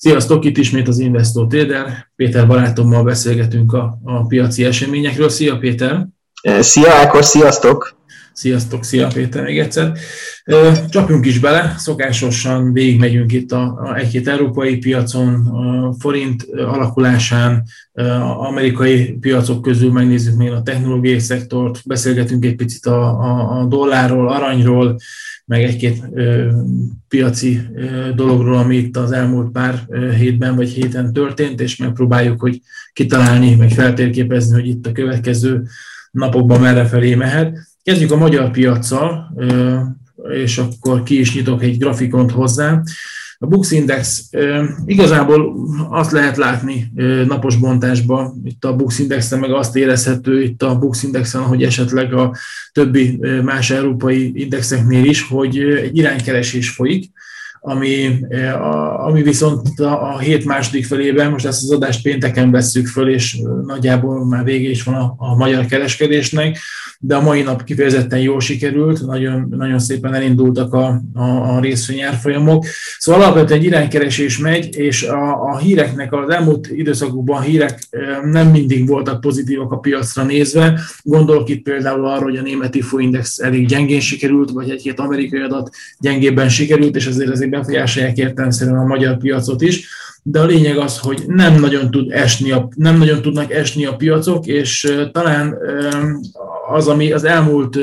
Sziasztok, itt ismét az Investor Trader. Péter barátommal beszélgetünk a, a piaci eseményekről. Szia Péter! Szia Ákos, sziasztok! Sziasztok, szia Péter még egyszer. Csapjunk is bele, szokásosan végigmegyünk itt a, a egy-két európai piacon, a forint alakulásán, a amerikai piacok közül megnézzük még a technológiai szektort, beszélgetünk egy picit a, a, a dollárról, aranyról, meg egy-két piaci dologról, ami itt az elmúlt pár hétben vagy héten történt, és megpróbáljuk, hogy kitalálni, meg feltérképezni, hogy itt a következő napokban merre felé mehet. Kezdjük a magyar piaccal, és akkor ki is nyitok egy grafikont hozzá. A Bux Index igazából azt lehet látni napos bontásban, itt a Bux Indexen meg azt érezhető itt a Bux Indexen, hogy esetleg a többi más európai indexeknél is, hogy egy iránykeresés folyik, ami, ami viszont a hét második felében, most ezt az adást pénteken vesszük föl, és nagyjából már vége is van a, a magyar kereskedésnek, de a mai nap kifejezetten jól sikerült, nagyon, nagyon szépen elindultak a, a, a részvényárfolyamok. Szóval alapvetően egy iránykeresés megy, és a, a híreknek az elmúlt időszakokban hírek nem mindig voltak pozitívak a piacra nézve. Gondolok itt például arra, hogy a német IFO index elég gyengén sikerült, vagy egy-két amerikai adat gyengébben sikerült, és ezért ezért befolyásolják értelemszerűen a magyar piacot is de a lényeg az, hogy nem nagyon, tud esni a, nem nagyon tudnak esni a piacok, és talán az, ami az elmúlt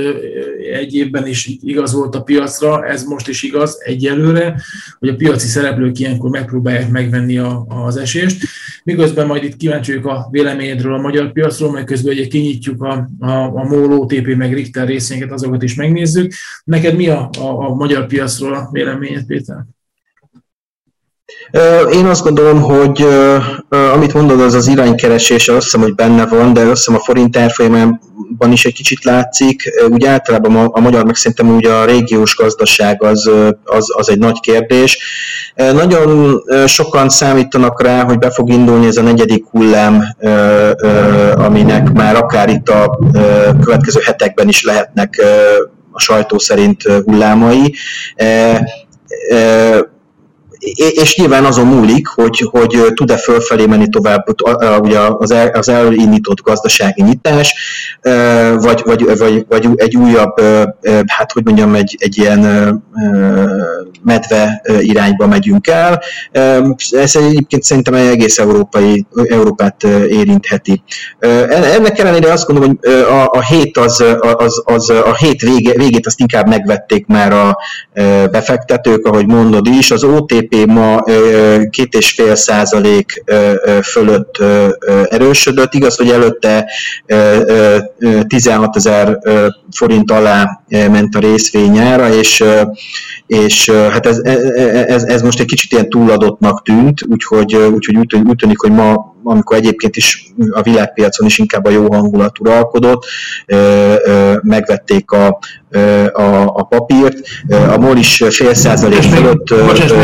egy évben is igaz volt a piacra, ez most is igaz egyelőre, hogy a piaci szereplők ilyenkor megpróbálják megvenni a, az esést. Miközben majd itt kíváncsiak a véleményedről a magyar piacról, majd közben ugye kinyitjuk a, a, a MOL, OTP, meg Richter részényeket, azokat is megnézzük. Neked mi a, a, a magyar piacról a véleményed, Péter? Én azt gondolom, hogy amit mondod, az az iránykeresés, azt hiszem, hogy benne van, de azt hiszem a forint árfolyamában is egy kicsit látszik. Úgy általában a, magyar, meg szerintem ugye a régiós gazdaság az, az, az egy nagy kérdés. Nagyon sokan számítanak rá, hogy be fog indulni ez a negyedik hullám, aminek már akár itt a következő hetekben is lehetnek a sajtó szerint hullámai és nyilván azon múlik, hogy, hogy tud-e fölfelé menni tovább ugye az, el, az elindított gazdasági nyitás, vagy, vagy, vagy, vagy egy újabb, hát hogy mondjam, egy, egy ilyen medve irányba megyünk el. Ez egyébként szerintem egy egész európai, Európát érintheti. Ennek ellenére azt gondolom, hogy a, a hét az, az, az a hét vége, végét azt inkább megvették már a befektetők, ahogy mondod is. Az OTP ma két és fél százalék fölött erősödött. Igaz, hogy előtte 16 ezer forint alá ment a részvényára, és, és hát ez, ez, ez most egy kicsit ilyen túladottnak tűnt, úgyhogy, úgyhogy úgy, úgy tűnik, hogy ma amikor egyébként is a világpiacon is inkább a jó hangulat uralkodott, megvették a, a, a papírt. A MOL is fél százalék fölött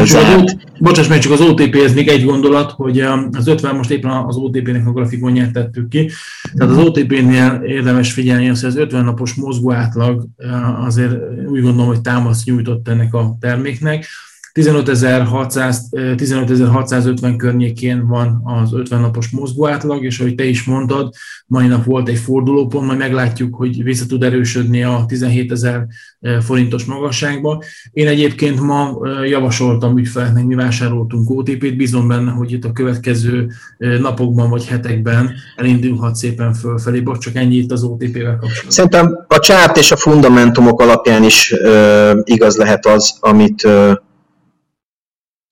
zárt. Bocsáss meg, csak az OTP, ez még egy gondolat, hogy az 50, most éppen az OTP-nek a grafikonját tettük ki. Tehát az OTP-nél érdemes figyelni hogy az 50 napos mozgó átlag azért úgy gondolom, hogy támaszt nyújtott ennek a terméknek. 15.650 környékén van az 50 napos mozgóátlag, és ahogy te is mondtad, mai nap volt egy fordulópont, majd meglátjuk, hogy vissza tud erősödni a 17.000 forintos magasságba. Én egyébként ma javasoltam ügyfeleknek, mi vásároltunk OTP-t, bízom benne, hogy itt a következő napokban vagy hetekben elindulhat szépen fölfelé. Bocs, csak ennyi itt az OTP-vel kapcsolatban. Szerintem a csárt és a fundamentumok alapján is uh, igaz lehet az, amit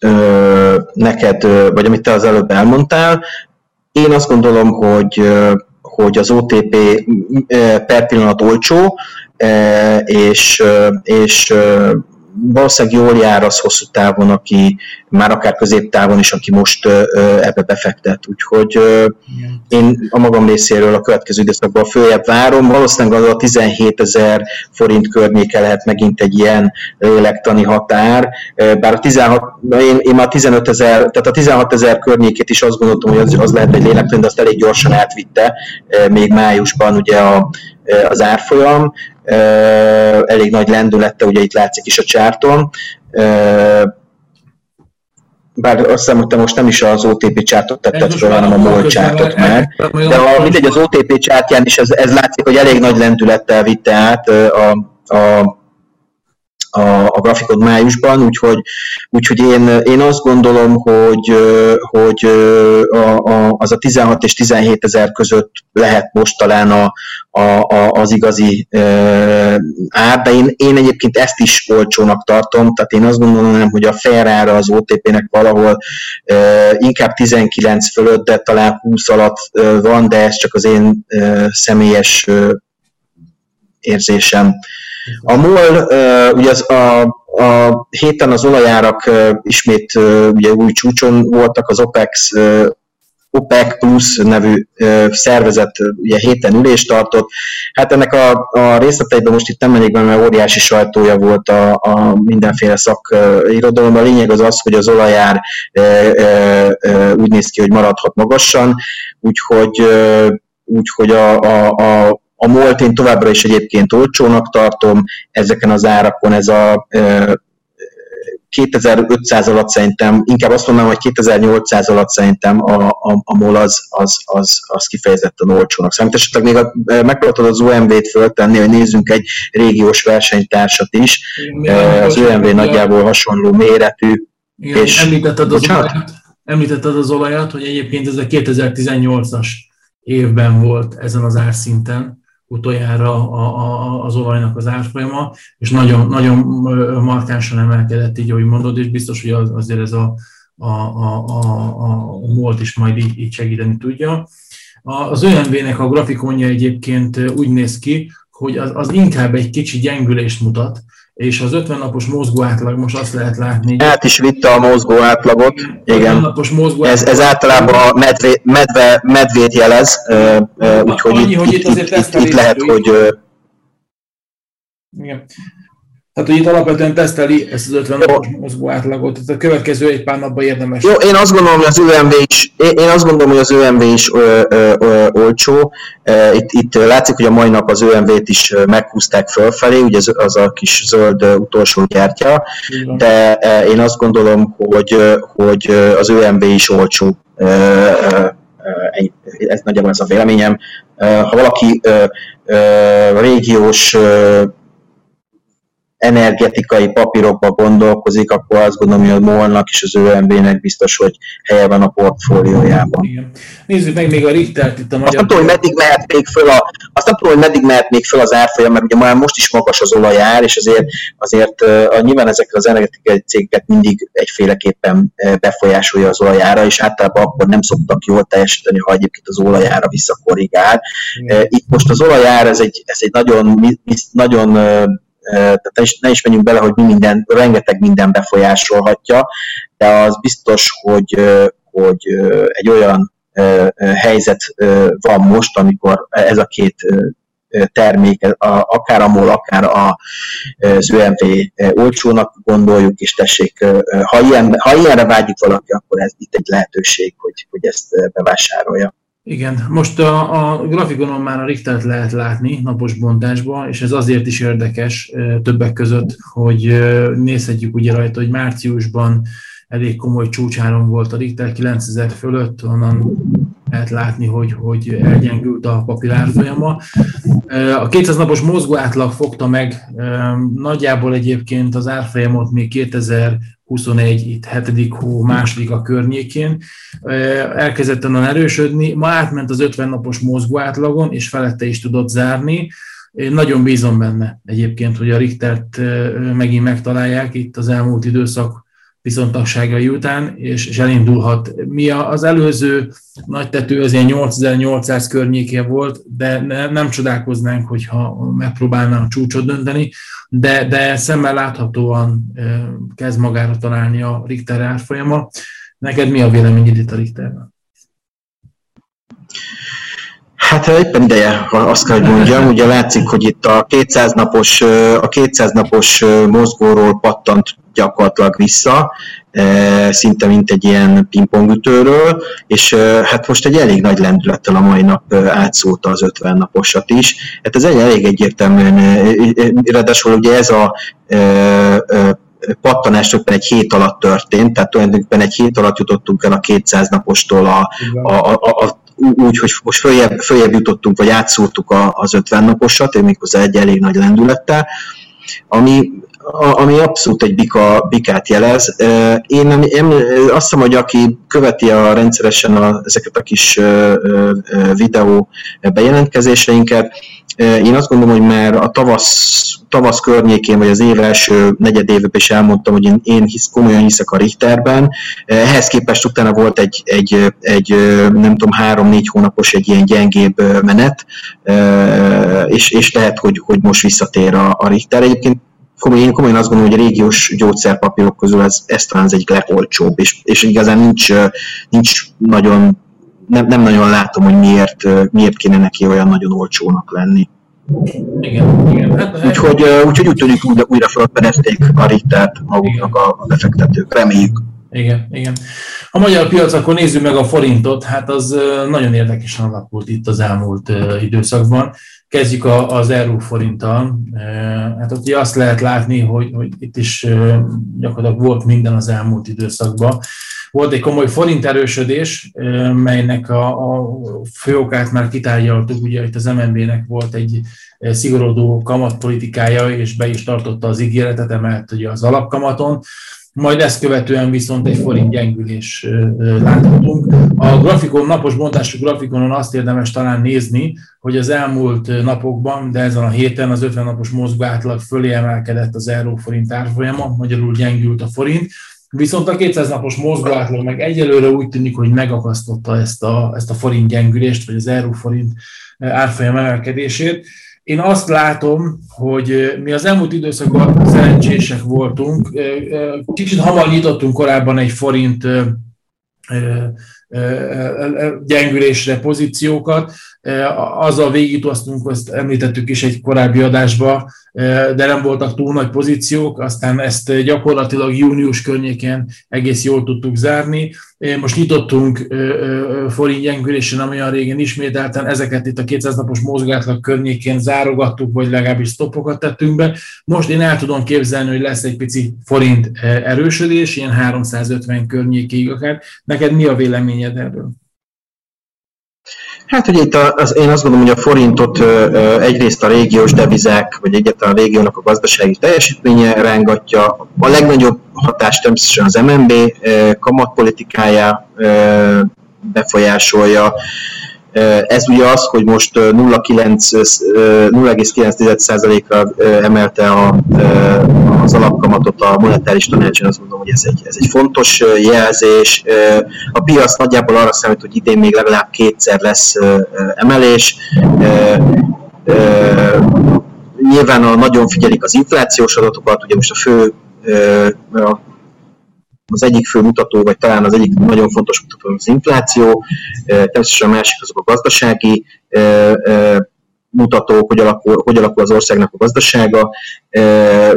uh, neked, vagy amit te az előbb elmondtál. Én azt gondolom, hogy, hogy az OTP per pillanat olcsó, és, és valószínűleg jól jár az hosszú távon, aki már akár középtávon is, aki most ebbe befektet. Úgyhogy én a magam részéről a következő időszakban följebb várom. Valószínűleg az a 17 ezer forint környéke lehet megint egy ilyen lélektani határ, bár a 16, én, én már 15 ezer, tehát a 16 ezer környékét is azt gondoltam, hogy az, az lehet egy lélektani, de azt elég gyorsan átvitte még májusban ugye a, az árfolyam, elég nagy lendülette, ugye itt látszik is a csárton. bár azt hiszem, hogy te most nem is az OTP csártot tetted fel, hanem a MOL csártot már. De a, mindegy, az OTP csártyán is ez, ez látszik, hogy elég nagy lendülettel vitte át a, a a, a grafikon májusban, úgyhogy, úgyhogy én, én azt gondolom, hogy, hogy a, a, az a 16 és 17 ezer között lehet most talán a, a, a, az igazi e, ár, de én, én egyébként ezt is olcsónak tartom, tehát én azt gondolom, hogy a fair az OTP-nek valahol e, inkább 19 fölött, de talán 20 alatt e, van, de ez csak az én e, személyes e, érzésem. A MOL, ugye az a, a héten az olajárak ismét ugye új csúcson voltak, az OPEX OPEC Plus nevű szervezet ugye héten ülést tartott. Hát ennek a, a részleteiben most itt nem mennék be, mert óriási sajtója volt a, a mindenféle szakirodalom. A lényeg az az, hogy az olajár e, e, e, úgy néz ki, hogy maradhat magasan, úgyhogy, úgyhogy a, a, a a MOLT én továbbra is egyébként olcsónak tartom, ezeken az árakon ez a 2500 alatt szerintem, inkább azt mondanám, hogy 2800 alatt szerintem a, a, a MOL az, az, az, az kifejezetten olcsónak számít. Esetleg még a, megpróbáltad az OMV-t föltenni, hogy nézzünk egy régiós versenytársat is. Igen, az OMV nagyjából hasonló méretű. Igen, és, említetted, az olajat, említetted az olajat, hogy egyébként ez a 2018-as évben volt ezen az árszinten, utoljára a, a, az olajnak az árfolyama, és nagyon, nagyon markánsan emelkedett, így ahogy mondod, és biztos, hogy az, azért ez a, a, a, a, a MOLT is majd így, így segíteni tudja. Az ÖMV-nek a grafikonja egyébként úgy néz ki, hogy az, az inkább egy kicsi gyengülést mutat, és az 50 napos mozgó átlag most azt lehet látni. Át is vitte a mozgó átlagot, igen. Napos mozgó ez, ez általában a medvé, medve, medvét jelez, úgyhogy itt, hogy itt, itt, itt, itt lehet, hogy... Igen. Tehát, hogy itt alapvetően teszteli ezt az 50 napos mozgó átlagot, tehát a következő egy pár napban érdemes. Jó, én azt gondolom, hogy az ÖMV is, én azt gondolom, hogy az ÖMV is ö, ö, ö, olcsó. Itt, itt látszik, hogy a mai nap az ÖMV-t is meghúzták fölfelé, ugye az, az a kis zöld utolsó gyártya, de én azt gondolom, hogy, hogy az ÖMV is olcsó. Ez nagyjából ez a véleményem. Ha valaki régiós energetikai papírokba gondolkozik, akkor azt gondolom, hogy a MOL-nak és az ÖMB-nek biztos, hogy helye van a portfóliójában. Igen. Nézzük meg még a Richtert itt a magyar... Azt nem tudom, hogy meddig mehet még föl, a, azt nem tudom, hogy meddig mehet még föl az árfolyam, mert ugye már most is magas az olajár, és azért, azért uh, nyilván ezekre az energetikai cégeket mindig egyféleképpen befolyásolja az olajára, és általában akkor nem szoktak jól teljesíteni, ha egyébként az olajára visszakorrigál. Uh, itt most az olajár, ez egy, ez egy nagyon, nagyon tehát ne is, menjünk bele, hogy mi minden, rengeteg minden befolyásolhatja, de az biztos, hogy, hogy egy olyan helyzet van most, amikor ez a két termék, akár a MOL, akár az ÖMV olcsónak gondoljuk, és tessék, ha, ilyen, ha ilyenre vágyik valaki, akkor ez itt egy lehetőség, hogy, hogy ezt bevásárolja. Igen, most a, a grafikonon már a Richtert lehet látni napos bontásban, és ez azért is érdekes többek között, hogy nézhetjük ugye rajta, hogy márciusban elég komoly csúcsáron volt a Richter 9000 fölött, onnan lehet látni, hogy, hogy elgyengült a papír folyama. A 200 napos mozgó átlag fogta meg nagyjából egyébként az árfolyamot még 2021, itt 7. hó második a környékén. Elkezdett onnan erősödni, ma átment az 50 napos mozgó átlagon, és felette is tudott zárni. Én nagyon bízom benne egyébként, hogy a Richtert megint megtalálják itt az elmúlt időszak viszontagságai után, és, és elindulhat. Mi az előző nagy tető az ilyen 8800 környéke volt, de ne, nem csodálkoznánk, hogyha megpróbálnánk csúcsot dönteni, de, de szemmel láthatóan kezd magára találni a Richter árfolyama. Neked mi a véleményed itt a Richterben? Hát éppen ideje, azt kell, hogy mondjam. Ugye látszik, hogy itt a 200 napos, a 200 napos mozgóról pattant gyakorlatilag vissza, szinte mint egy ilyen pingpongütőről, és hát most egy elég nagy lendülettel a mai nap átszólta az 50 naposat is. Hát ez egy elég egyértelműen, ráadásul ugye ez a pattanás egy hét alatt történt, tehát tulajdonképpen egy hét alatt jutottunk el a 200 napostól a, a, a, a úgy, hogy most följebb, följebb jutottunk, vagy átszúrtuk az 50 naposat, méghozzá egy elég nagy lendülettel, ami ami abszolút egy bika, bikát jelez. Én én azt hiszem, hogy aki követi a rendszeresen a, ezeket a kis videó bejelentkezéseinket, én azt gondolom, hogy már a tavasz, tavasz környékén, vagy az év első negyedévben is elmondtam, hogy én, én hisz, komolyan hiszek a Richterben. Ehhez képest utána volt egy, egy, egy nem tudom, három-négy hónapos egy ilyen gyengébb menet, és, és lehet, hogy, hogy most visszatér a, a Richter. Egyébként komolyan, én komolyan azt gondolom, hogy a régiós gyógyszerpapírok közül ez, ez talán az egyik legolcsóbb, és, és igazán nincs, nincs nagyon, nem, nem nagyon látom, hogy miért, miért kéne neki olyan nagyon olcsónak lenni. Igen, igen. Hát, úgyhogy, úgyhogy úgy tűnik, újra, újra felfedezték a rittert maguknak a, a befektetők. Reméljük. Igen, igen. A magyar piac, akkor nézzük meg a forintot, hát az nagyon érdekesen alakult itt az elmúlt időszakban. Kezdjük az euró forinttal. Hát ott azt lehet látni, hogy, hogy itt is gyakorlatilag volt minden az elmúlt időszakban. Volt egy komoly forint erősödés, melynek a, a főokát már kitárgyaltuk, ugye itt az MNB-nek volt egy szigorodó kamatpolitikája, és be is tartotta az ígéretet, emelt ugye az alapkamaton. Majd ezt követően viszont egy forint gyengülés láthatunk. A grafikon, napos bontású grafikonon azt érdemes talán nézni, hogy az elmúlt napokban, de ezen a héten az 50 napos mozgó átlag fölé emelkedett az euró-forint árfolyama, magyarul gyengült a forint, Viszont a 200 napos mozgó átlag meg egyelőre úgy tűnik, hogy megakasztotta ezt a, ezt a forint gyengülést, vagy az euró-forint árfolyam emelkedését. Én azt látom, hogy mi az elmúlt időszakban szerencsések voltunk. Kicsit hamar nyitottunk korábban egy forint gyengülésre pozíciókat. Azzal végigutaztunk, azt említettük is egy korábbi adásba, de nem voltak túl nagy pozíciók, aztán ezt gyakorlatilag június környéken egész jól tudtuk zárni. Most nyitottunk forint gyengülésen, ami olyan régen ismételten, ezeket itt a 200 napos mozgátlag környékén zárogattuk, vagy legalábbis stoppokat tettünk be. Most én el tudom képzelni, hogy lesz egy pici forint erősödés, ilyen 350 környékig akár. Neked mi a véleményed erről? Hát ugye itt az, én azt gondolom, hogy a forintot egyrészt a régiós devizák, vagy egyáltalán a régiónak a gazdasági teljesítménye rángatja. A legnagyobb hatást természetesen az MNB kamatpolitikája befolyásolja. Ez ugye az, hogy most 0,9%-ra emelte a, az alapkamatot a monetáris tanács, azt mondom, hogy ez egy, ez egy fontos jelzés. A piac nagyjából arra számít, hogy idén még legalább kétszer lesz emelés. Nyilván a, nagyon figyelik az inflációs adatokat, ugye most a fő a az egyik fő mutató, vagy talán az egyik nagyon fontos mutató az infláció, természetesen a másik azok a gazdasági mutatók, hogy alakul, hogy alakul az országnak a gazdasága.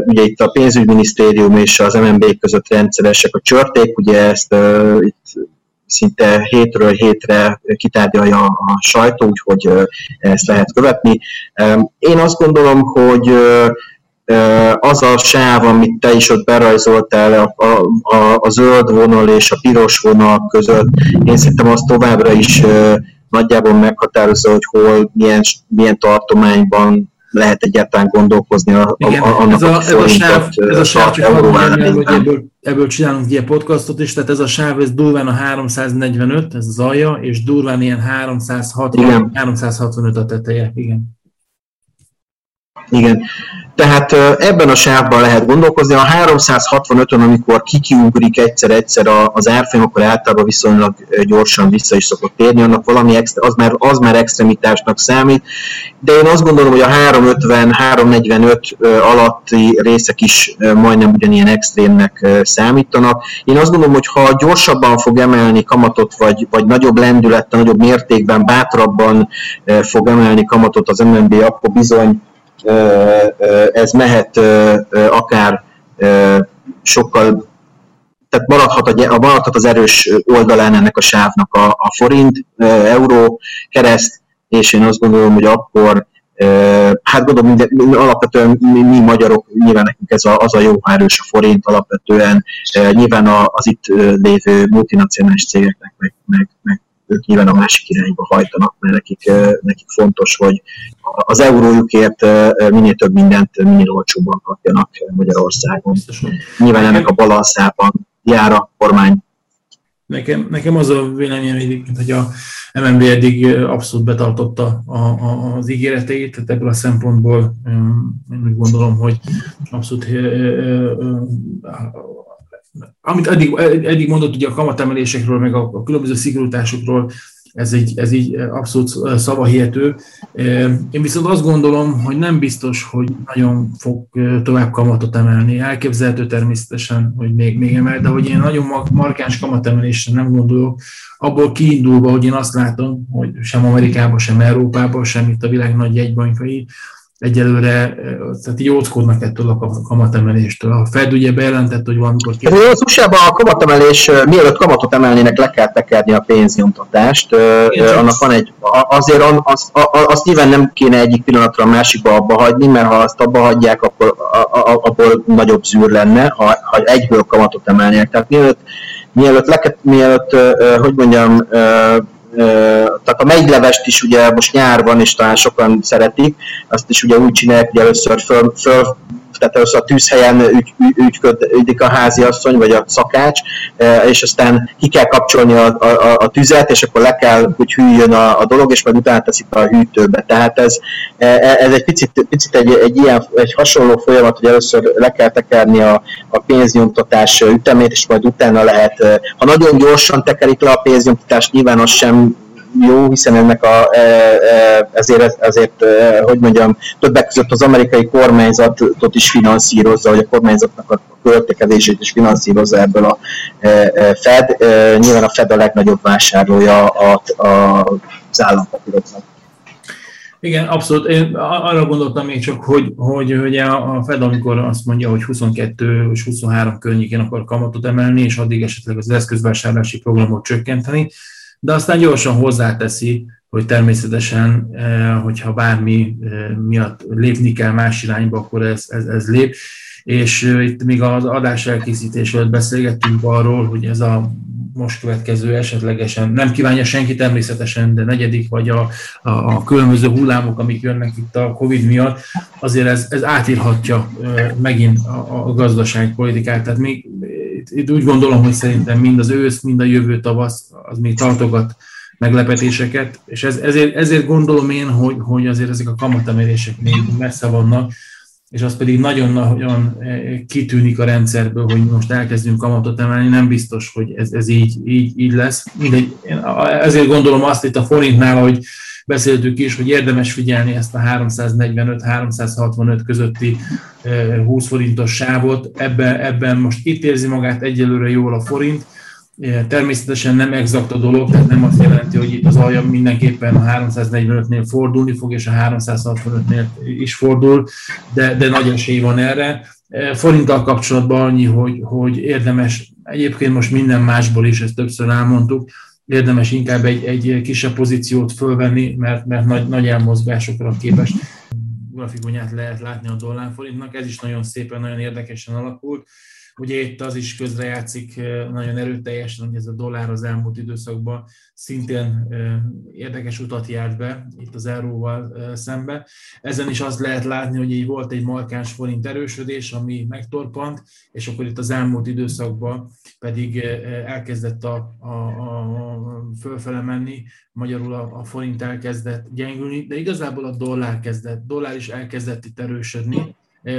Ugye itt a pénzügyminisztérium és az MNB között rendszeresek a csörték, ugye ezt itt szinte hétről hétre kitárgyalja a sajtó, úgyhogy ezt lehet követni. Én azt gondolom, hogy az a sáv, amit te is ott berajzoltál, a, a, a zöld vonal és a piros vonal között, én szerintem az továbbra is nagyjából meghatározza, hogy hol, milyen, milyen tartományban lehet egyáltalán gondolkozni a, Igen, a, annak, ez a, ez a sáv, ez a sáv csak hogy ebből, ebből csinálunk ilyen podcastot is, tehát ez a sáv, ez durván a 345, ez az alja, és durván ilyen 360, 365 a teteje. Igen. Igen. Tehát ebben a sávban lehet gondolkozni. A 365-ön, amikor kikiugrik egyszer-egyszer az árfolyam, akkor általában viszonylag gyorsan vissza is szokott térni, annak valami extra, az, már, az már extremitásnak számít. De én azt gondolom, hogy a 350-345 alatti részek is majdnem ugyanilyen extrémnek számítanak. Én azt gondolom, hogy ha gyorsabban fog emelni kamatot, vagy, vagy nagyobb lendülettel, nagyobb mértékben, bátrabban fog emelni kamatot az MNB, akkor bizony ez mehet akár sokkal, tehát maradhat, a, maradhat az erős oldalán ennek a sávnak a, a forint, euró, kereszt, és én azt gondolom, hogy akkor Hát gondolom, minden, alapvetően mi, mi magyarok, nyilván nekünk ez a, az a jó, ha erős a forint alapvetően, nyilván az itt lévő multinacionális cégeknek meg, meg, meg ők nyilván a másik irányba hajtanak, mert nekik, nekik fontos, hogy az eurójukért minél több mindent minél olcsóbban kapjanak Magyarországon. Nyilván ennek a balanszában jár a kormány. Nekem, nekem az a véleményem, hogy a MNB eddig abszolút betartotta a, a, az ígéreteit, tehát ebből a szempontból én úgy gondolom, hogy abszolút amit eddig, eddig mondott ugye a kamatemelésekről, meg a, a különböző szigorításokról, ez így, ez így abszolút szavahihető. Én viszont azt gondolom, hogy nem biztos, hogy nagyon fog tovább kamatot emelni. Elképzelhető természetesen, hogy még, még emel, de hogy én nagyon markáns kamatemelésre nem gondolok, abból kiindulva, hogy én azt látom, hogy sem Amerikában, sem Európában, sem itt a világ nagy jegybankai, egyelőre tehát így óckodnak ettől a kamatemeléstől. A Fed ugye bejelentett, hogy valamikor... Két... Az usa a kamatemelés, mielőtt kamatot emelnének, le kell tekerni a pénznyomtatást. Igen, Annak van egy, azért az, az, azt nyilván nem kéne egyik pillanatra a másikba abba hagyni, mert ha azt abba hagyják, akkor abból nagyobb zűr lenne, ha, ha egyből kamatot emelnének. Tehát mielőtt, mielőtt, leket, mielőtt hogy mondjam, tehát a megylevest is ugye most nyárban is talán sokan szeretik, azt is ugye úgy csinálják, hogy először föl, föl tehát először a tűzhelyen ügy, ügyködik a háziasszony, vagy a szakács, és aztán ki kell kapcsolni a, a, a tüzet, és akkor le kell, hogy hűljön a, a dolog, és majd utána teszik a hűtőbe. Tehát ez, e, e, ez egy picit, picit egy, egy, ilyen, egy hasonló folyamat, hogy először le kell tekerni a, a pénznyomtatás ütemét, és majd utána lehet, ha nagyon gyorsan tekerik le a pénznyomtatást, nyilván az sem jó, hiszen ennek a, e, e, ezért, ezért, e, hogy mondjam, többek között az amerikai kormányzatot is finanszírozza, vagy a kormányzatnak a költekezését is finanszírozza ebből a Fed. Nyilván a Fed a legnagyobb vásárlója az állampapíroknak. Igen, abszolút. Én arra gondoltam még csak, hogy, hogy, hogy a Fed, amikor azt mondja, hogy 22 és 23 környékén akar kamatot emelni, és addig esetleg az eszközvásárlási programot csökkenteni, de aztán gyorsan hozzáteszi, hogy természetesen, eh, hogyha bármi eh, miatt lépni kell más irányba, akkor ez, ez, ez lép. És eh, itt még az adás elkészítés előtt beszélgettünk arról, hogy ez a most következő esetlegesen, nem kívánja senki természetesen, de negyedik, vagy a, a, a különböző hullámok, amik jönnek itt a Covid miatt, azért ez, ez átírhatja megint a, a gazdaságpolitikát. Tehát még itt, itt úgy gondolom, hogy szerintem mind az ősz, mind a jövő tavasz az még tartogat meglepetéseket, és ez, ezért, ezért gondolom én, hogy, hogy azért ezek a kamatemelések még messze vannak, és az pedig nagyon-nagyon eh, kitűnik a rendszerből, hogy most elkezdünk kamatot emelni, nem biztos, hogy ez, ez így, így, így lesz. Mindegy, ezért gondolom azt itt a forintnál, hogy beszéltük is, hogy érdemes figyelni ezt a 345-365 közötti 20 forintos sávot. Ebben, ebben most itt érzi magát egyelőre jól a forint, Természetesen nem exakt a dolog, tehát nem azt jelenti, hogy itt az alja mindenképpen a 345-nél fordulni fog, és a 365-nél is fordul, de, de nagy esély van erre. Forinttal kapcsolatban annyi, hogy, hogy érdemes, egyébként most minden másból is, ezt többször elmondtuk, érdemes inkább egy, egy kisebb pozíciót fölvenni, mert, mert nagy, nagy elmozgásokra képes grafikonját lehet látni a dollárforintnak. Ez is nagyon szépen, nagyon érdekesen alakult. Ugye itt az is közrejátszik nagyon erőteljesen, hogy ez a dollár az elmúlt időszakban szintén érdekes utat járt be itt az euróval szembe. Ezen is azt lehet látni, hogy így volt egy markáns forint erősödés, ami megtorpant, és akkor itt az elmúlt időszakban pedig elkezdett a, a, a fölfele menni, magyarul a, a forint elkezdett gyengülni, de igazából a dollár kezdett, dollár is elkezdett itt erősödni,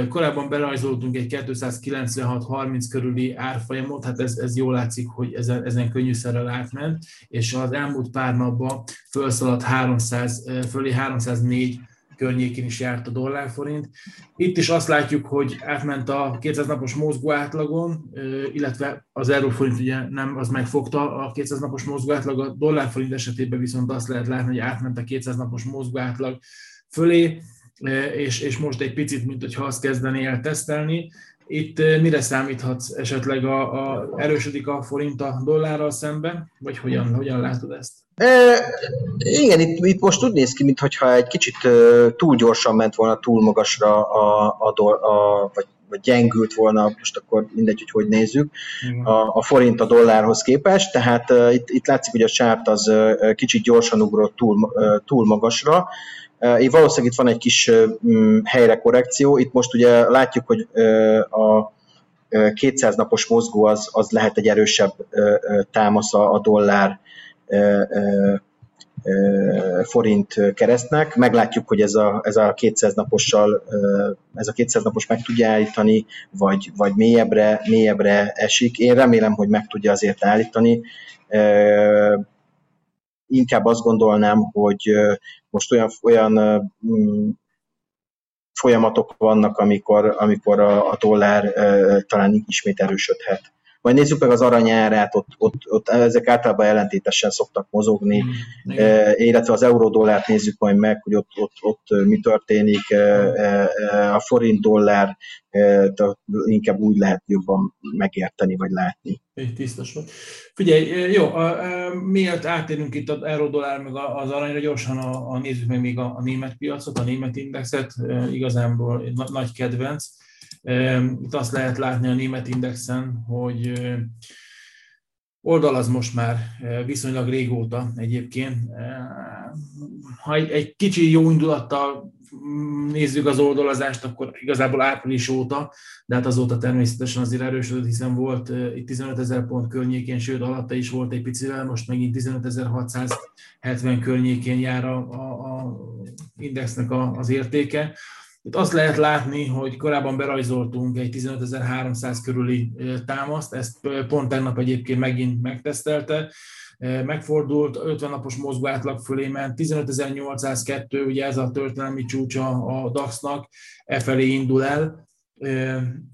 Korábban berajzoltunk egy 296-30 körüli árfolyamot, hát ez, ez jól látszik, hogy ezen, ezen könnyűszerrel átment, és az elmúlt pár napban felszaladt 300, fölé 304 környékén is járt a dollárforint. Itt is azt látjuk, hogy átment a 200 napos mozgó átlagon, illetve az euróforint ugye nem, az megfogta a 200 napos mozgó átlag, a dollárforint esetében viszont azt lehet látni, hogy átment a 200 napos mozgó átlag fölé, és, és most egy picit, mint hogyha azt kezdené el tesztelni. Itt mire számíthatsz esetleg a, a erősödik a forint a dollárral szemben, vagy hogyan, hogyan látod ezt? E, igen, itt, itt most úgy néz ki, mintha egy kicsit túl gyorsan ment volna túl magasra a, a, a vagy vagy gyengült volna, most akkor mindegy, hogy hogy nézzük, a, a forint a dollárhoz képest, tehát uh, itt, itt látszik, hogy a csárt az uh, kicsit gyorsan ugrott túl, uh, túl magasra, így valószínűleg itt van egy kis uh, helyre korrekció, itt most ugye látjuk, hogy a 200 napos mozgó az, az lehet egy erősebb támasz a dollár forint keresztnek. Meglátjuk, hogy ez a, ez a 200 napossal, ez a 200 napos meg tudja állítani, vagy, vagy mélyebbre, mélyebbre esik. Én remélem, hogy meg tudja azért állítani. Inkább azt gondolnám, hogy most olyan, olyan mm, folyamatok vannak, amikor, amikor a, a dollár talán ismét erősödhet. Majd nézzük meg az aranyárát, ott, ott, ott ezek általában ellentétesen szoktak mozogni, mm, illetve az euró-dollárt nézzük majd meg, hogy ott, ott, ott mi történik, a forint-dollár inkább úgy lehet jobban megérteni, vagy látni. Tisztos volt. Figyelj, jó, a, a, miért átérünk itt az euró-dollár meg az aranyra, gyorsan a, a, nézzük meg még a, a német piacot, a német indexet, igazából nagy kedvenc. Itt azt lehet látni a német indexen, hogy oldal az most már viszonylag régóta egyébként. Ha egy kicsi jó indulattal nézzük az oldalazást, akkor igazából április óta, de hát azóta természetesen azért erősödött, hiszen volt itt 15 ezer pont környékén, sőt alatta is volt egy picivel, most megint 15.670 környékén jár a, a, a indexnek a, az értéke. Itt azt lehet látni, hogy korábban berajzoltunk egy 15.300 körüli támaszt, ezt pont tegnap egyébként megint megtesztelte, megfordult, 50 napos mozgó átlag fölé ment, 15.802, ugye ez a történelmi csúcsa a DAX-nak, e felé indul el.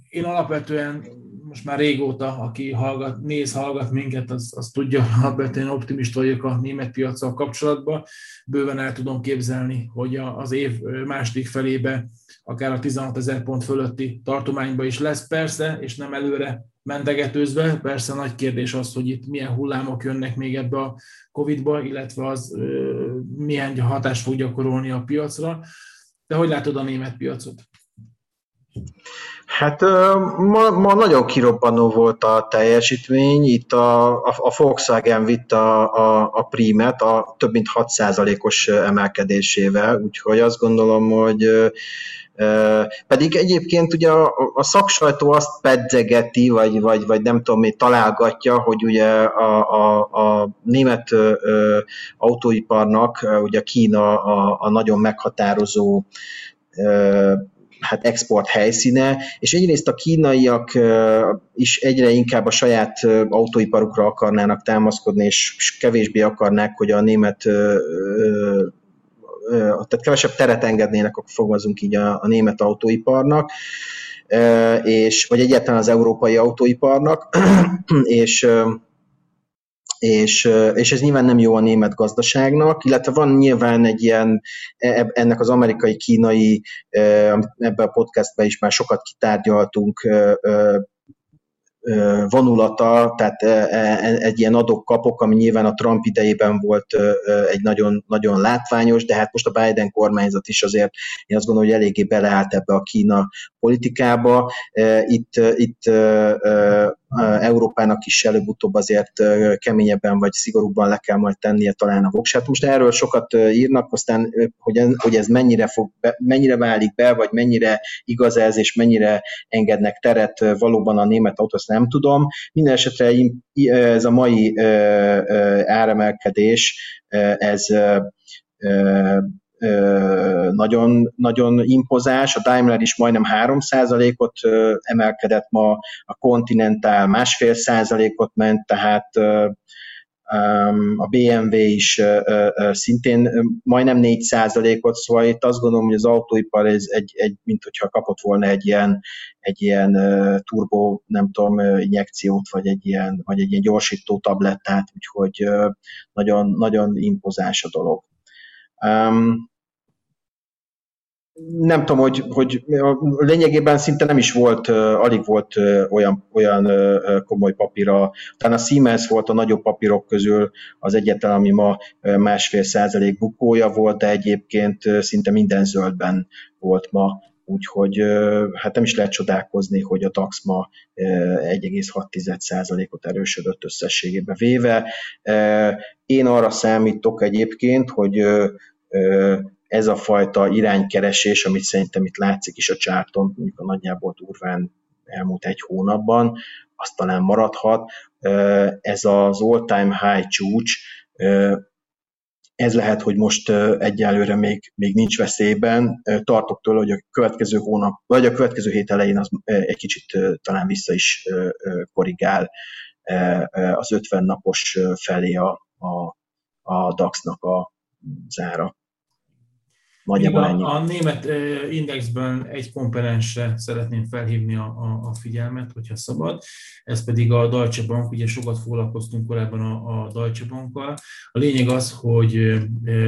Én alapvetően most már régóta, aki hallgat, néz, hallgat minket, az, az tudja, alapvetően optimista vagyok a német piacsal kapcsolatban. Bőven el tudom képzelni, hogy az év második felébe akár a 16 ezer pont fölötti tartományba is lesz persze, és nem előre mentegetőzve. Persze nagy kérdés az, hogy itt milyen hullámok jönnek még ebbe a Covid-ba, illetve az milyen hatást fog gyakorolni a piacra. De hogy látod a német piacot? Hát ma, ma nagyon kirobbanó volt a teljesítmény, itt a, a, a Volkswagen vitt a, a, a prímet a több mint 6%-os emelkedésével, úgyhogy azt gondolom, hogy pedig egyébként ugye a, a szaksajtó azt pedzegeti, vagy, vagy, vagy nem tudom, mi találgatja, hogy ugye a, a, a német autóiparnak ugye Kína a, a nagyon meghatározó hát export helyszíne, és egyrészt a kínaiak is egyre inkább a saját autóiparukra akarnának támaszkodni, és kevésbé akarnák, hogy a német tehát kevesebb teret engednének, akkor fogalmazunk így a, a német autóiparnak, és, vagy egyáltalán az európai autóiparnak, és és, és ez nyilván nem jó a német gazdaságnak, illetve van nyilván egy ilyen, e, ennek az amerikai-kínai, ebben a podcastben is már sokat kitárgyaltunk, vonulata, tehát egy ilyen adok-kapok, ami nyilván a Trump idejében volt egy nagyon, nagyon látványos, de hát most a Biden kormányzat is azért én azt gondolom, hogy eléggé beleállt ebbe a Kína politikába. Itt, itt Európának is előbb-utóbb azért keményebben vagy szigorúbban le kell majd tennie talán a voksát. Most erről sokat írnak, aztán hogy ez, hogy ez mennyire, fog, mennyire válik be, vagy mennyire igaz ez, és mennyire engednek teret valóban a német autó, azt nem tudom. Minden esetre ez a mai áremelkedés, ez nagyon, nagyon impozás, a Daimler is majdnem 3%-ot emelkedett ma, a Continental másfél százalékot ment, tehát a BMW is szintén majdnem 4 ot szóval itt azt gondolom, hogy az autóipar ez egy, egy mint hogyha kapott volna egy ilyen, egy ilyen turbo, nem tudom, injekciót, vagy egy ilyen, vagy egy ilyen gyorsító tablettát, úgyhogy nagyon, nagyon impozás a dolog. Um, nem tudom, hogy, hogy lényegében szinte nem is volt, alig volt olyan, olyan komoly papíra. Talán a Siemens volt a nagyobb papírok közül az egyetlen, ami ma másfél százalék bukója volt, de egyébként szinte minden zöldben volt ma úgyhogy hát nem is lehet csodálkozni, hogy a DAX ma 1,6%-ot erősödött összességében véve. Én arra számítok egyébként, hogy ez a fajta iránykeresés, amit szerintem itt látszik is a csárton, mondjuk a nagyjából durván elmúlt egy hónapban, azt talán maradhat. Ez az all-time high csúcs, ez lehet, hogy most egyelőre még, még nincs veszélyben. Tartok tőle, hogy a következő hónap, vagy a következő hét elején az egy kicsit talán vissza is korrigál az 50 napos felé a, a, a DAX-nak a zára. Nagyjából ennyi. A, német indexben egy komponensre szeretném felhívni a, a, a figyelmet, hogyha szabad, ez pedig a Deutsche Bank, ugye sokat foglalkoztunk korábban a, a Deutsche Bankkal. A lényeg az, hogy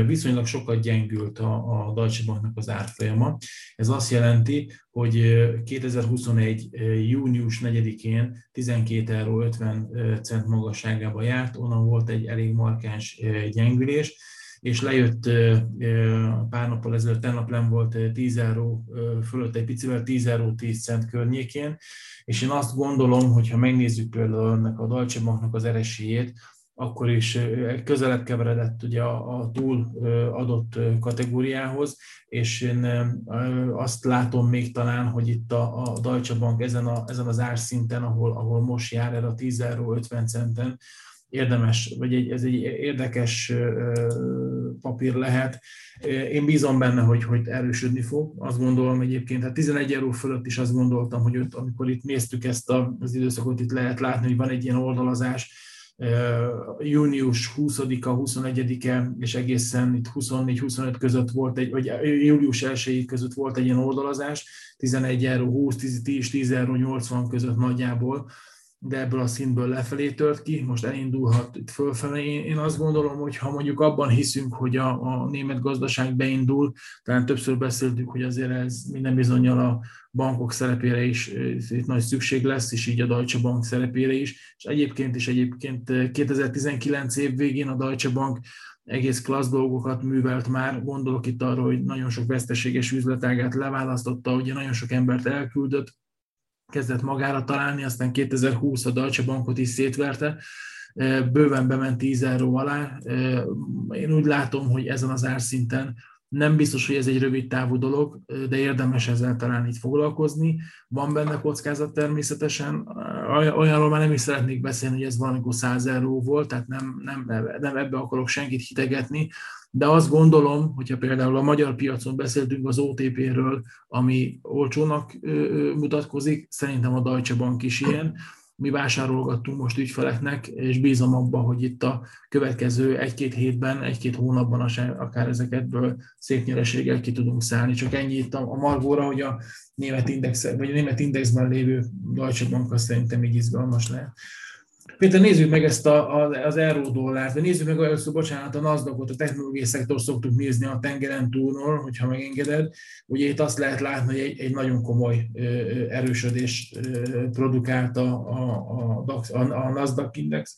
viszonylag sokat gyengült a, a Deutsche Banknak az árfolyama. Ez azt jelenti, hogy 2021. június 4-én 12 euró 50 cent magasságába járt, onnan volt egy elég markáns gyengülés, és lejött pár nappal ezelőtt, tennap nem volt 10 euró fölött egy picivel, 10 euró 10 cent környékén, és én azt gondolom, hogy ha megnézzük például ennek a Deutsche Banknak az eresélyét, akkor is közelebb keveredett ugye a, a túl adott kategóriához, és én azt látom még talán, hogy itt a, a Deutsche Bank ezen, a, ezen az árszinten, ahol, ahol most jár, erre a 10 euró 50 centen, érdemes, vagy egy, ez egy érdekes papír lehet. Én bízom benne, hogy, hogy erősödni fog. Azt gondolom egyébként, hát 11 euró fölött is azt gondoltam, hogy ott, amikor itt néztük ezt a, az időszakot, itt lehet látni, hogy van egy ilyen oldalazás, június 20-a, 21-e, és egészen itt 24-25 között volt egy, vagy július 1 között volt egy ilyen oldalazás, 11 euró 20, 10, 10 euró 80 között nagyjából, de ebből a szintből lefelé tört ki, most elindulhat itt fölfelé. Én, én azt gondolom, hogy ha mondjuk abban hiszünk, hogy a, a német gazdaság beindul, talán többször beszéltük, hogy azért ez minden bizonyal a bankok szerepére is itt nagy szükség lesz, és így a Deutsche Bank szerepére is, és egyébként is egyébként 2019 év végén a Deutsche Bank egész klassz dolgokat művelt már, gondolok itt arra, hogy nagyon sok veszteséges üzletágát leválasztotta, ugye nagyon sok embert elküldött, kezdett magára találni, aztán 2020 a Deutsche Bankot is szétverte, bőven bement 10 euró alá. Én úgy látom, hogy ezen az árszinten nem biztos, hogy ez egy rövid távú dolog, de érdemes ezzel talán itt foglalkozni. Van benne kockázat természetesen, olyanról már nem is szeretnék beszélni, hogy ez valamikor 100 euró volt, tehát nem, nem, nem ebbe akarok senkit hitegetni, de azt gondolom, hogyha például a magyar piacon beszéltünk az OTP-ről, ami olcsónak mutatkozik, szerintem a Deutsche Bank is ilyen. Mi vásárolgattunk most ügyfeleknek, és bízom abban, hogy itt a következő egy-két hétben, egy-két hónapban akár ezeketből szép nyereséggel ki tudunk szállni. Csak ennyi itt a Margóra, hogy a német, index, vagy a német indexben lévő Deutsche Bank azt szerintem így izgalmas lehet. Péter, nézzük meg ezt a, a, az euró dollárt, vagy nézzük meg először, bocsánat, a nasdaq a technológiai szektor szoktuk nézni a tengeren túlnól, hogyha megengeded. Ugye itt azt lehet látni, hogy egy, egy nagyon komoly erősödés produkált a, a, a, a, a Nasdaq index.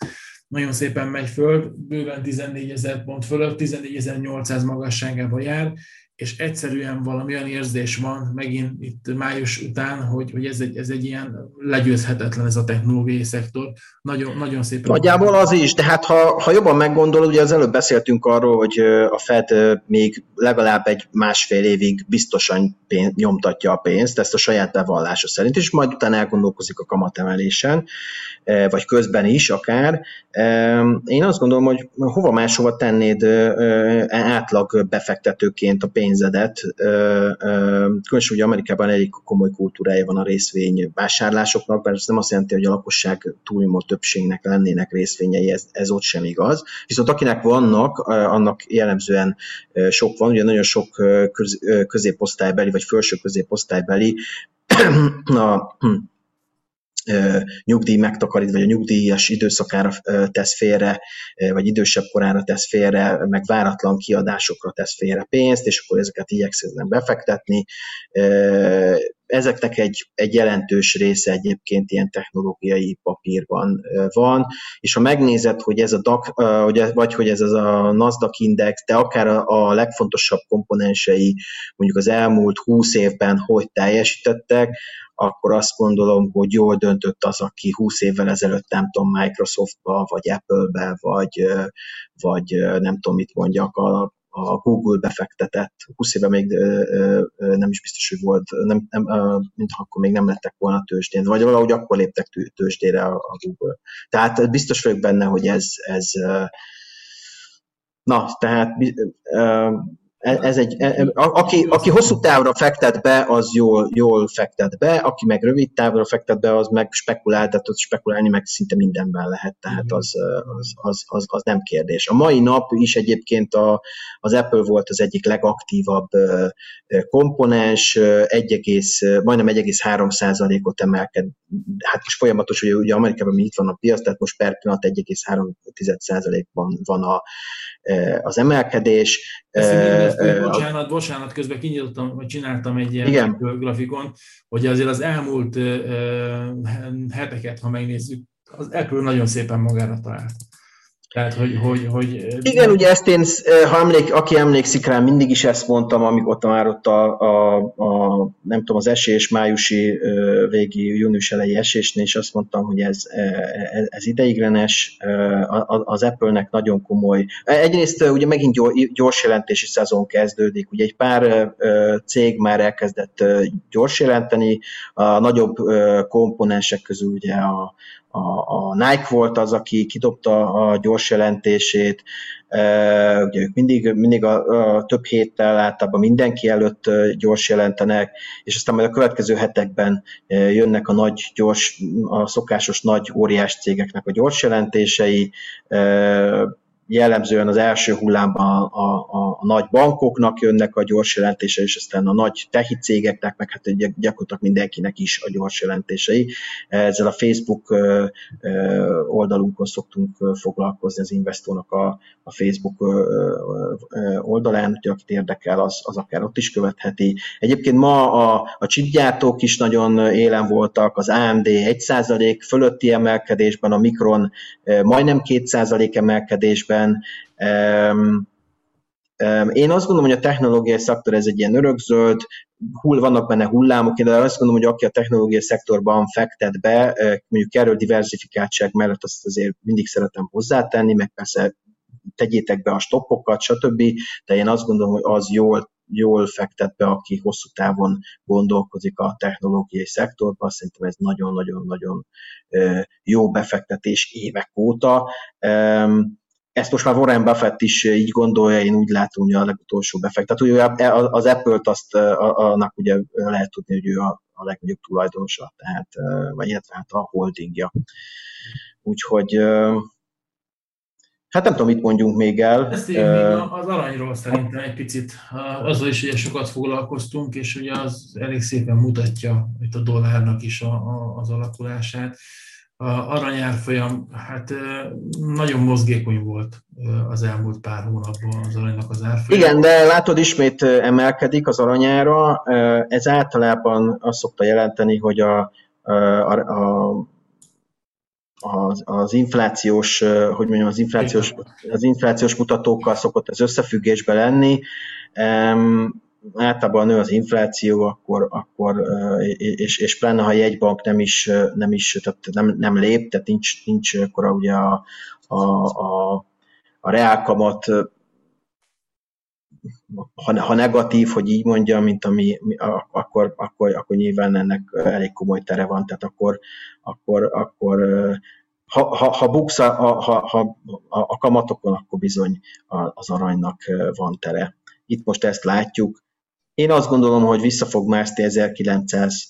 Nagyon szépen megy föl, bőven 14 ezer pont fölött, 14.800 magasságában jár, és egyszerűen valami olyan érzés van megint itt május után, hogy, hogy ez, egy, ez egy ilyen legyőzhetetlen ez a technológiai szektor. Nagyon, nagyon szépen. Nagyjából az is, de hát ha, ha jobban meggondolod, ugye az előbb beszéltünk arról, hogy a Fed még legalább egy másfél évig biztosan pénz, nyomtatja a pénzt, ezt a saját bevallása szerint, és majd utána elgondolkozik a kamatemelésen, vagy közben is akár. Én azt gondolom, hogy hova máshova tennéd átlag befektetőként a pénzt, pénzedet. Különösen ugye Amerikában elég komoly kultúrája van a részvény vásárlásoknak, mert ez nem azt jelenti, hogy a lakosság túlnyomó többségnek lennének részvényei, ez, ez ott sem igaz. Viszont akinek vannak, annak jellemzően sok van, ugye nagyon sok köz, középosztálybeli vagy felső középosztálybeli a nyugdíj megtakarít, vagy a nyugdíjas időszakára tesz félre, vagy idősebb korára tesz félre, meg váratlan kiadásokra tesz félre pénzt, és akkor ezeket igyekszenek befektetni. Ezeknek egy, egy jelentős része egyébként ilyen technológiai papírban van, és ha megnézed, hogy ez a DAC, vagy hogy ez az a Nasdaq index, de akár a, legfontosabb komponensei mondjuk az elmúlt 20 évben hogy teljesítettek, akkor azt gondolom, hogy jól döntött az, aki 20 évvel ezelőtt nem tudom, Microsoftba, vagy Apple-be, vagy, vagy nem tudom, mit mondjak, a, a Google befektetett, 20 éve még nem is biztos, hogy volt, nem, nem, mintha akkor még nem lettek volna tőzsdén, vagy valahogy akkor léptek tőzsdére a, Google. Tehát biztos vagyok benne, hogy ez, ez na, tehát ez egy, e, e, aki, aki hosszú távra fektet be, az jól, jól fektet be, aki meg rövid távra fektet be, az meg spekulál, tehát ott spekulálni meg szinte mindenben lehet, tehát az, az, az, az, az nem kérdés. A mai nap is egyébként a, az Apple volt az egyik legaktívabb komponens, 1, majdnem 1,3%-ot emelked, hát most folyamatos, hogy ugye Amerikában itt van a piac, tehát most per pillanat 1,3%-ban van a, az emelkedés. Ezt bocsánat, bocsánat, közben kinyitottam, vagy csináltam egy ilyen Igen. grafikon, hogy azért az elmúlt heteket, ha megnézzük, az Apple nagyon szépen magára talált. Tehát, hogy, hogy, hogy... Igen, ugye ezt én, ha emlék, aki emlékszik rá, mindig is ezt mondtam, amikor már ott a, a, a, nem tudom, az esés, májusi végi, június elejé esésnél, és azt mondtam, hogy ez, ez, ez ideiglenes, az Apple-nek nagyon komoly. Egyrészt ugye megint gyors jelentési szezon kezdődik, ugye egy pár cég már elkezdett gyors jelenteni, a nagyobb komponensek közül ugye a, a, a Nike volt az, aki kidobta a gyors jelentését, ugye ők mindig, mindig a, a több héttel általában mindenki előtt gyors jelentenek, és aztán majd a következő hetekben jönnek a nagy, gyors, a szokásos nagy óriás cégeknek a gyors jelentései, jellemzően az első hullámban a, a, a, nagy bankoknak jönnek a gyors jelentése, és aztán a nagy tehi cégeknek, meg hát gyakorlatilag mindenkinek is a gyors jelentései. Ezzel a Facebook oldalunkon szoktunk foglalkozni az investornak a, a Facebook oldalán, hogy akit érdekel, az, az akár ott is követheti. Egyébként ma a, a chipgyártók is nagyon élen voltak, az AMD 1% fölötti emelkedésben, a Micron majdnem 2% emelkedésben, években. Én azt gondolom, hogy a technológiai szektor ez egy ilyen örökzöld, hull, vannak benne hullámok, de azt gondolom, hogy aki a technológiai szektorban fektet be, mondjuk erről diversifikáltság mellett azt azért mindig szeretem hozzátenni, meg persze tegyétek be a stoppokat, stb. De én azt gondolom, hogy az jól, jól fektet be, aki hosszú távon gondolkozik a technológiai szektorban. Szerintem ez nagyon-nagyon-nagyon jó befektetés évek óta ezt most már Warren Buffett is így gondolja, én úgy látom, hogy a legutolsó befektető. Az Apple-t azt annak ugye lehet tudni, hogy ő a, a legnagyobb tulajdonosa, tehát, vagy illetve hát a holdingja. Úgyhogy Hát nem tudom, mit mondjunk még el. Ezt én még az aranyról szerintem egy picit. Azzal is ugye sokat foglalkoztunk, és ugye az elég szépen mutatja itt a dollárnak is a, a, az alakulását aranyárfolyam hát nagyon mozgékony volt az elmúlt pár hónapban az aranynak az árfolyam. Igen, de látod, ismét emelkedik az aranyára. Ez általában azt szokta jelenteni, hogy a, a, a az, az inflációs, hogy mondjam, az inflációs, az inflációs mutatókkal szokott ez összefüggésbe lenni általában nő az infláció, akkor, akkor és, és pláne ha egy bank nem is, nem, is tehát nem, nem lép, tehát nincs, nincs akkor ugye a, a, a, a reálkamat ha, ha negatív, hogy így mondja, mint ami, akkor, akkor, akkor nyilván ennek elég komoly tere van, tehát akkor, akkor, akkor ha, ha, ha buksz a, ha, ha, a kamatokon, akkor bizony az aranynak van tere. Itt most ezt látjuk, én azt gondolom, hogy vissza fog mászni 1900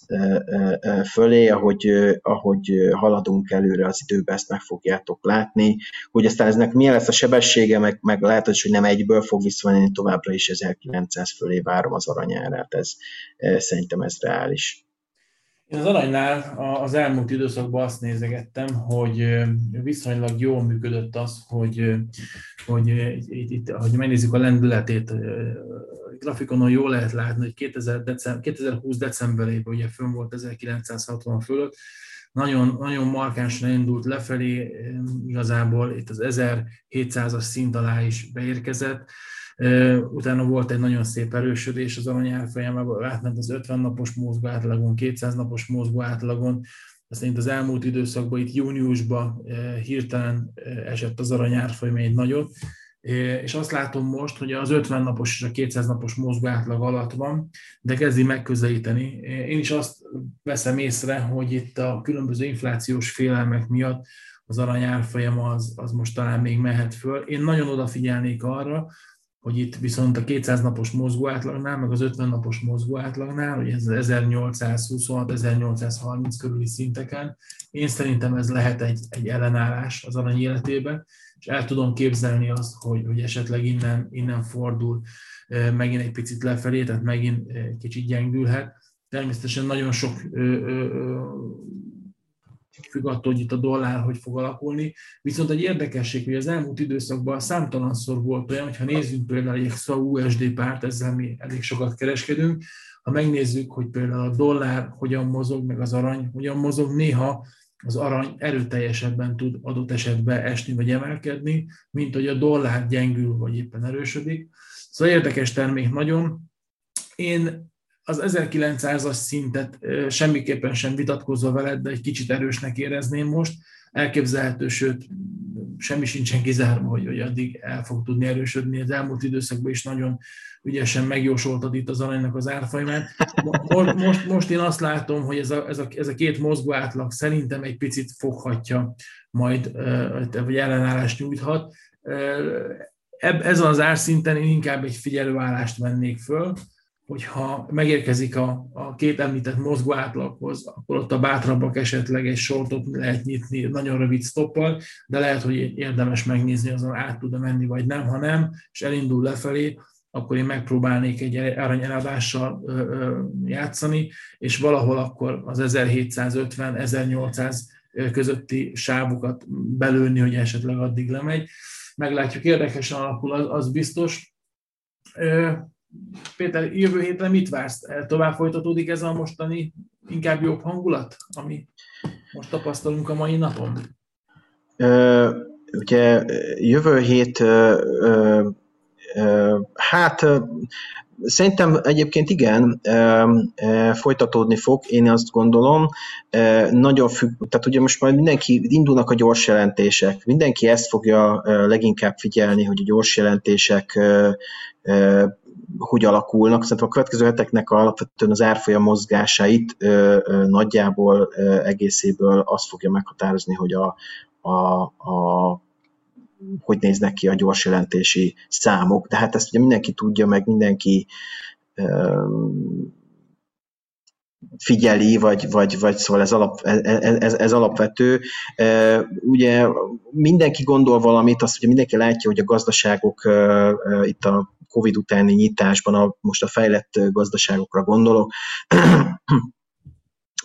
fölé, ahogy, ahogy haladunk előre az időbe, ezt meg fogjátok látni. Hogy aztán eznek milyen lesz a sebessége, meg, meg lehet, hogy nem egyből fog visszamenni, továbbra is 1900 fölé várom az aranyárát. Ez, szerintem ez reális. Én az aranynál az elmúlt időszakban azt nézegettem, hogy viszonylag jól működött az, hogy, hogy, itt, hogy megnézzük a lendületét. Grafikonon jól lehet látni, hogy 2000 december, 2020 decemberében ugye fönn volt 1960 fölött, nagyon, nagyon markánsan indult lefelé, igazából itt az 1700-as szint alá is beérkezett, Utána volt egy nagyon szép erősödés az arany árfolyamában, átment az 50 napos mozgó átlagon, 200 napos mozgó átlagon, aztán az elmúlt időszakban, itt júniusban hirtelen esett az arany árfolyam egy nagyot, és azt látom most, hogy az 50 napos és a 200 napos mozgó átlag alatt van, de kezdi megközelíteni. Én is azt veszem észre, hogy itt a különböző inflációs félelmek miatt az arany árfolyam az, az most talán még mehet föl. Én nagyon odafigyelnék arra, hogy itt viszont a 200 napos mozgó átlagnál, meg az 50 napos mozgó átlagnál, hogy ez az 1826-1830 körüli szinteken, én szerintem ez lehet egy, egy ellenállás az arany életében, és el tudom képzelni azt, hogy, hogy esetleg innen, innen fordul megint egy picit lefelé, tehát megint kicsit gyengülhet. Természetesen nagyon sok függ attól, hogy itt a dollár hogy fog alakulni. Viszont egy érdekesség, hogy az elmúlt időszakban számtalanszor volt olyan, hogyha nézzünk például egy XA USD párt, ezzel mi elég sokat kereskedünk, ha megnézzük, hogy például a dollár hogyan mozog, meg az arany hogyan mozog, néha az arany erőteljesebben tud adott esetben esni vagy emelkedni, mint hogy a dollár gyengül vagy éppen erősödik. Szóval érdekes termék nagyon. Én az 1900-as szintet semmiképpen sem vitatkozva veled, de egy kicsit erősnek érezném most. Elképzelhető, sőt, semmi sincsen kizárva, hogy, hogy addig el fog tudni erősödni. Az elmúlt időszakban is nagyon ügyesen megjósoltad itt az aranynak az árfolyamát. Most, most, most én azt látom, hogy ez a, ez, a, ez a két mozgó átlag szerintem egy picit foghatja majd, vagy ellenállást nyújthat. Ez az árszinten én inkább egy figyelőállást vennék föl, hogyha megérkezik a, a két említett mozgó átlaghoz, akkor ott a bátrabbak esetleg egy sortot lehet nyitni nagyon rövid stoppal, de lehet, hogy érdemes megnézni, azon át tud menni, vagy nem. Ha nem, és elindul lefelé, akkor én megpróbálnék egy aranyeladással játszani, és valahol akkor az 1750-1800 közötti sávokat belőni, hogy esetleg addig lemegy. Meglátjuk, érdekesen alakul, az, az biztos. Péter, jövő héten mit vársz? Tovább folytatódik ez a mostani inkább jobb hangulat, ami most tapasztalunk a mai napon? Ö, ugye jövő hét ö, ö, hát Szerintem egyébként igen, folytatódni fog, én azt gondolom. Nagyon függ, tehát ugye most majd mindenki, indulnak a gyors jelentések, mindenki ezt fogja leginkább figyelni, hogy a gyors jelentések hogy alakulnak. Szerintem a következő heteknek alapvetően az árfolyam mozgásait nagyjából egészéből azt fogja meghatározni, hogy a, a, a hogy néznek ki a gyors jelentési számok. De hát ezt ugye mindenki tudja, meg mindenki figyeli, vagy, vagy, vagy szóval ez, alap, ez, ez, ez alapvető. Ugye mindenki gondol valamit, azt ugye mindenki látja, hogy a gazdaságok itt a Covid utáni nyitásban, a, most a fejlett gazdaságokra gondolok,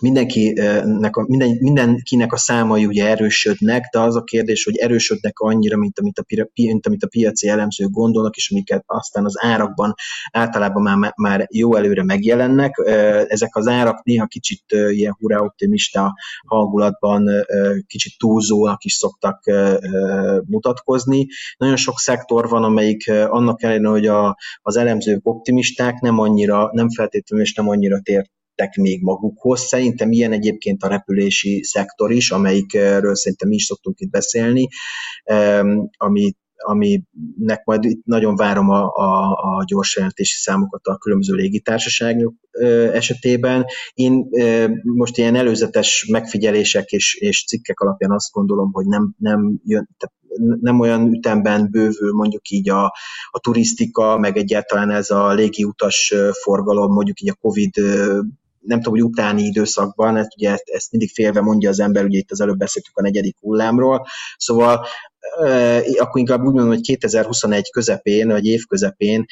mindenkinek a, minden, mindenkinek a számai ugye erősödnek, de az a kérdés, hogy erősödnek annyira, mint amit a, mint amit a piaci elemzők gondolnak, és amiket aztán az árakban általában már, már jó előre megjelennek. Ezek az árak néha kicsit ilyen hurrá optimista hangulatban kicsit túlzóak is szoktak mutatkozni. Nagyon sok szektor van, amelyik annak ellenére, hogy a, az elemzők optimisták, nem annyira, nem feltétlenül és nem annyira tért vettek még magukhoz. Szerintem ilyen egyébként a repülési szektor is, amelyikről szerintem mi is szoktunk itt beszélni, ami aminek majd itt nagyon várom a, a, a gyors jelentési számokat a különböző légitársaságok esetében. Én most ilyen előzetes megfigyelések és, és cikkek alapján azt gondolom, hogy nem, nem jön, nem olyan ütemben bővül mondjuk így a, a turisztika, meg egyáltalán ez a légiutas forgalom, mondjuk így a Covid nem tudom, hogy utáni időszakban, ezt, ugye ezt mindig félve mondja az ember, ugye itt az előbb beszéltük a negyedik hullámról, szóval akkor inkább úgy mondom, hogy 2021 közepén, vagy év közepén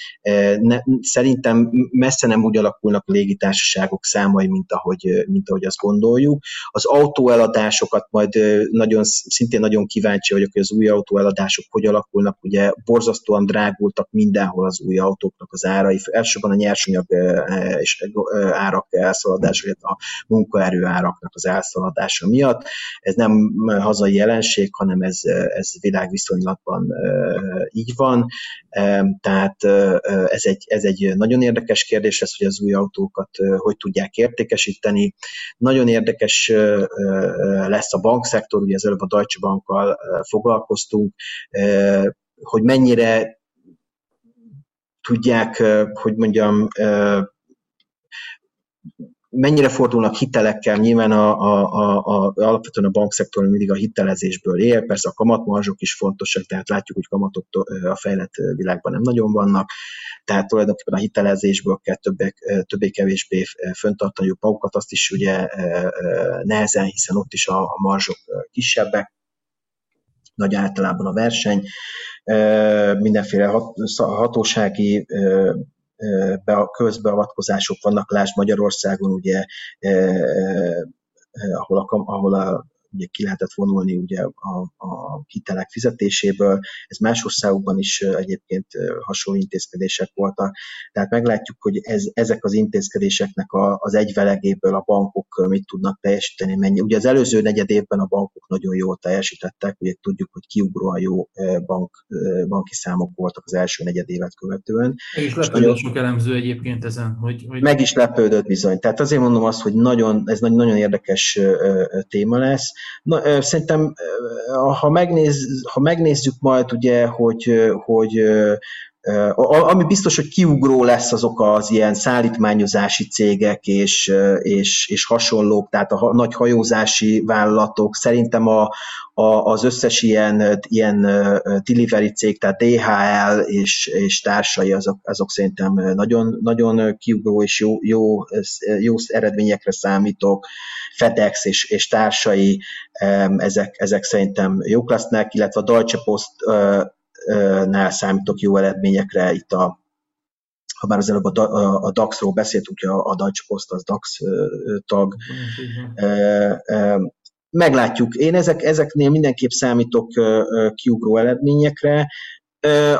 ne, szerintem messze nem úgy alakulnak a légitársaságok számai, mint ahogy, mint ahogy azt gondoljuk. Az autóeladásokat majd nagyon, szintén nagyon kíváncsi vagyok, hogy az új autóeladások hogy alakulnak. Ugye borzasztóan drágultak mindenhol az új autóknak az árai, elsősorban a nyersanyag és árak elszaladása, illetve a munkaerő áraknak az elszaladása miatt. Ez nem hazai jelenség, hanem ez, ez világviszonylatban így van. Tehát ez egy, ez egy nagyon érdekes kérdés lesz, hogy az új autókat hogy tudják értékesíteni. Nagyon érdekes lesz a bankszektor, ugye az előbb a Deutsche Bankkal foglalkoztunk, hogy mennyire tudják, hogy mondjam, mennyire fordulnak hitelekkel, nyilván a, a, a, a, alapvetően a bankszektor mindig a hitelezésből él, persze a kamatmarzsok is fontosak, tehát látjuk, hogy kamatok a fejlett világban nem nagyon vannak, tehát tulajdonképpen a hitelezésből kell többé-kevésbé föntartaniuk magukat, azt is ugye nehezen, hiszen ott is a, a marzsok kisebbek, nagy általában a verseny, mindenféle hatósági be közbeavatkozások vannak, lásd Magyarországon, ugye, ahol a, ahol a ugye ki lehetett vonulni ugye a, a hitelek fizetéséből. Ez más országokban is egyébként hasonló intézkedések voltak. Tehát meglátjuk, hogy ez, ezek az intézkedéseknek a, az egyvelegéből a bankok mit tudnak teljesíteni, mennyi. Ugye az előző negyed évben a bankok nagyon jól teljesítettek, ugye tudjuk, hogy kiugróan jó bank, banki számok voltak az első negyed évet követően. Meg is lepődött sok elemző egyébként ezen, hogy, hogy... Meg is lepődött bizony. Tehát azért mondom azt, hogy nagyon, ez nagyon érdekes téma lesz. Na, szerintem, ha, megnéz, ha megnézzük majd, ugye, hogy, hogy ami biztos, hogy kiugró lesz azok az ilyen szállítmányozási cégek és, és, és hasonlók, tehát a nagy hajózási vállalatok. Szerintem a, a, az összes ilyen, ilyen delivery cég, tehát DHL és, és társai, azok, azok szerintem nagyon, nagyon kiugró és jó, jó, jó eredményekre számítok. FedEx és, és társai, ezek, ezek szerintem jók lesznek, illetve a Deutsche Post nál számítok jó eredményekre itt a ha már az előbb a, a DAX-ról beszéltünk, a, a Deutsche Post az DAX tag. Meglátjuk. Én ezek, ezeknél mindenképp számítok kiugró eredményekre.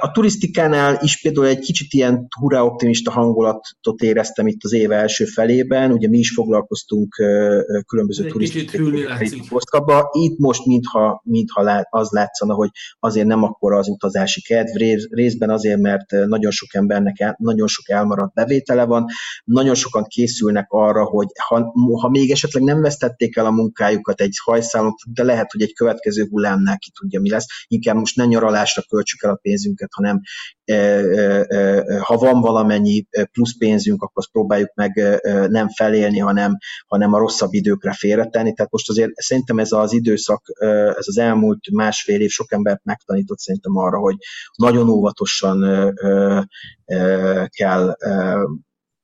A turisztikánál is például egy kicsit ilyen hurrá optimista hangulatot éreztem itt az év első felében, ugye mi is foglalkoztunk különböző turisztikai posztkaba. Itt most mintha, mintha az látszana, hogy azért nem akkora az utazási kedv, részben azért, mert nagyon sok embernek nagyon sok elmaradt bevétele van, nagyon sokan készülnek arra, hogy ha, ha még esetleg nem vesztették el a munkájukat egy hajszálon, de lehet, hogy egy következő hullámnál ki tudja, mi lesz, inkább most ne nyaralásra költsük el a pénzünket, hanem ha van valamennyi plusz pénzünk, akkor azt próbáljuk meg nem felélni, hanem, hanem a rosszabb időkre félretenni. Tehát most azért szerintem ez az időszak, ez az elmúlt másfél év sok embert megtanított szerintem arra, hogy nagyon óvatosan kell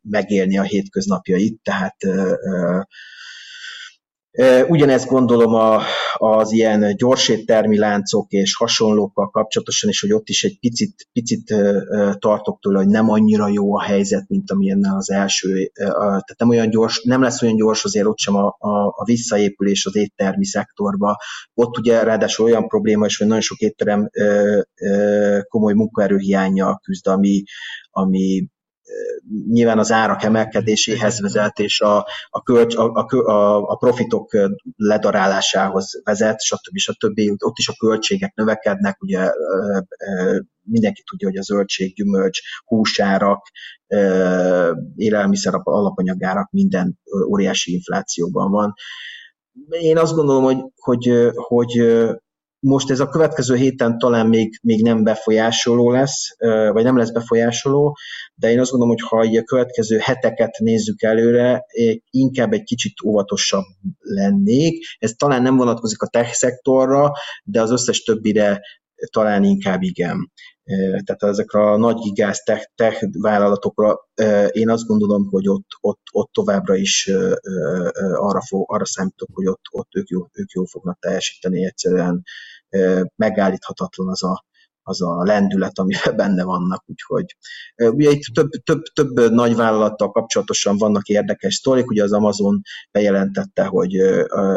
megélni a hétköznapjait, tehát Ugyanezt gondolom a, az ilyen gyorséttermi láncok és hasonlókkal kapcsolatosan is, hogy ott is egy picit, picit tartok tőle, hogy nem annyira jó a helyzet, mint amilyen az első, tehát nem olyan gyors, nem lesz olyan gyors azért ott sem a, a, a visszaépülés az éttermi szektorba. Ott ugye ráadásul olyan probléma is, hogy nagyon sok étterem komoly munkaerőhiányjal küzd, ami, ami nyilván az árak emelkedéséhez vezet, és a, a, kölcs, a, a, a profitok ledarálásához vezet, stb. stb. Ott is a költségek növekednek, ugye mindenki tudja, hogy a zöldség, gyümölcs, húsárak, élelmiszer alapanyagárak minden óriási inflációban van. Én azt gondolom, hogy, hogy, hogy most ez a következő héten talán még, még nem befolyásoló lesz, vagy nem lesz befolyásoló, de én azt gondolom, hogy ha a következő heteket nézzük előre, inkább egy kicsit óvatosabb lennék. Ez talán nem vonatkozik a tech szektorra, de az összes többire talán inkább igen. Tehát ezekre a nagy gigász tech, tech vállalatokra én azt gondolom, hogy ott, ott, ott továbbra is arra, fog, arra számítok, hogy ott, ott ők, jó, ők jó fognak teljesíteni. Egyszerűen megállíthatatlan az a, az a lendület, amiben benne vannak. Úgyhogy. Ugye itt több, több, több nagyvállalattal kapcsolatosan vannak érdekes sztorik, ugye az Amazon bejelentette, hogy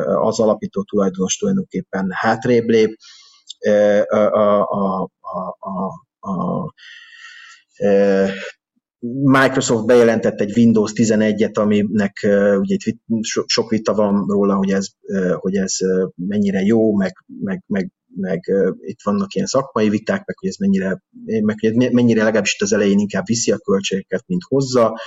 az alapító tulajdonos tulajdonképpen hátrébb lép, a, a, a, a, a, Microsoft bejelentett egy Windows 11-et, aminek uh, ugye itt sok vita van róla, hogy ez, uh, hogy ez uh, mennyire jó, meg, meg, meg, meg uh, itt vannak ilyen szakmai viták, meg hogy ez mennyire, meg, hogy mennyire legalábbis itt az elején inkább viszi a költségeket, mint hozza.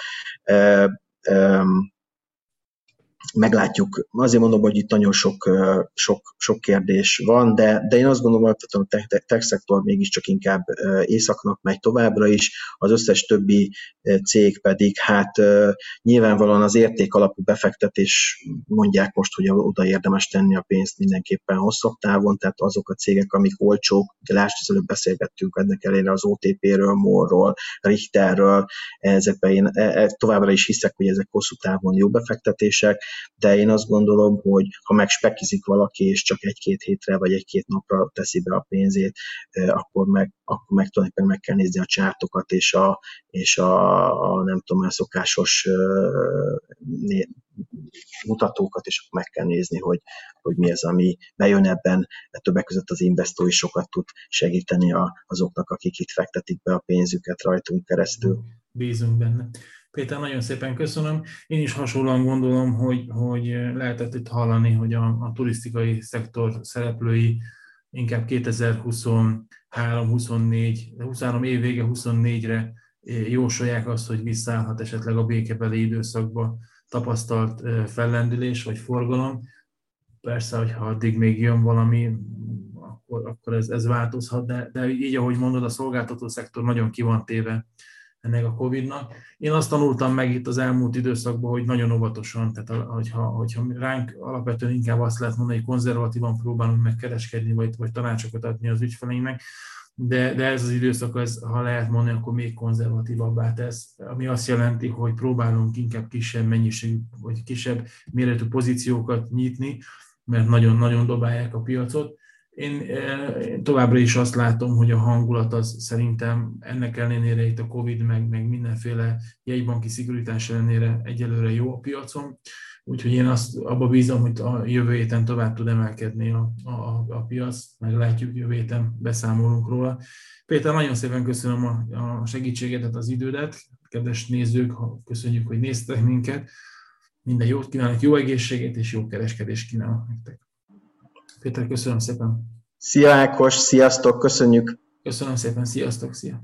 Meglátjuk. Azért mondom, hogy itt nagyon sok, sok, sok kérdés van, de, de én azt gondolom, hogy a tech, tech szektor mégiscsak inkább északnak megy továbbra is, az összes többi cég pedig hát nyilvánvalóan az érték alapú befektetés mondják most, hogy oda érdemes tenni a pénzt mindenképpen hosszabb távon, tehát azok a cégek, amik olcsók, de lásd, az előbb beszélgettünk ennek elére az OTP-ről, MOL-ról, Richterről, ezekben én e, e, továbbra is hiszek, hogy ezek hosszú távon jó befektetések, de én azt gondolom, hogy ha megspekizik valaki, és csak egy-két hétre vagy egy-két napra teszi be a pénzét, akkor meg, akkor meg tulajdonképpen meg kell nézni a csártokat, és a, és a, a nem tudom, a szokásos mutatókat, és akkor meg kell nézni, hogy, hogy mi az, ami bejön ebben. Többek között az investor is sokat tud segíteni a, azoknak, akik itt fektetik be a pénzüket rajtunk keresztül. Bízunk benne. Péter, nagyon szépen köszönöm. Én is hasonlóan gondolom, hogy, hogy lehetett itt hallani, hogy a, a turisztikai szektor szereplői inkább 2023-24, 23 év vége 24-re jósolják azt, hogy visszaállhat esetleg a békebeli időszakba tapasztalt fellendülés vagy forgalom. Persze, hogyha addig még jön valami, akkor, akkor ez, ez változhat, de, de így, ahogy mondod, a szolgáltató szektor nagyon ki van téve ennek a Covid-nak. Én azt tanultam meg itt az elmúlt időszakban, hogy nagyon óvatosan, tehát hogyha, hogyha ránk alapvetően inkább azt lehet mondani, hogy konzervatívan próbálunk megkereskedni, vagy, vagy tanácsokat adni az ügyfeleinknek, de, de ez az időszak, ez, ha lehet mondani, akkor még konzervatívabbá tesz, ami azt jelenti, hogy próbálunk inkább kisebb mennyiségű, vagy kisebb méretű pozíciókat nyitni, mert nagyon-nagyon dobálják a piacot, én továbbra is azt látom, hogy a hangulat az szerintem ennek ellenére itt a Covid, meg, meg mindenféle jegybanki szigorítás ellenére egyelőre jó a piacon. Úgyhogy én azt abba bízom, hogy a jövő héten tovább tud emelkedni a, a, a piac, meglátjuk, jövő héten beszámolunk róla. Péter, nagyon szépen köszönöm a, a segítségedet, az idődet. Kedves nézők, köszönjük, hogy néztek minket. Minden jót kívánok, jó egészséget és jó kereskedést kívánok nektek. Péter, köszönöm szépen. Szia Ákos, sziasztok, köszönjük. Köszönöm szépen, sziasztok, szia.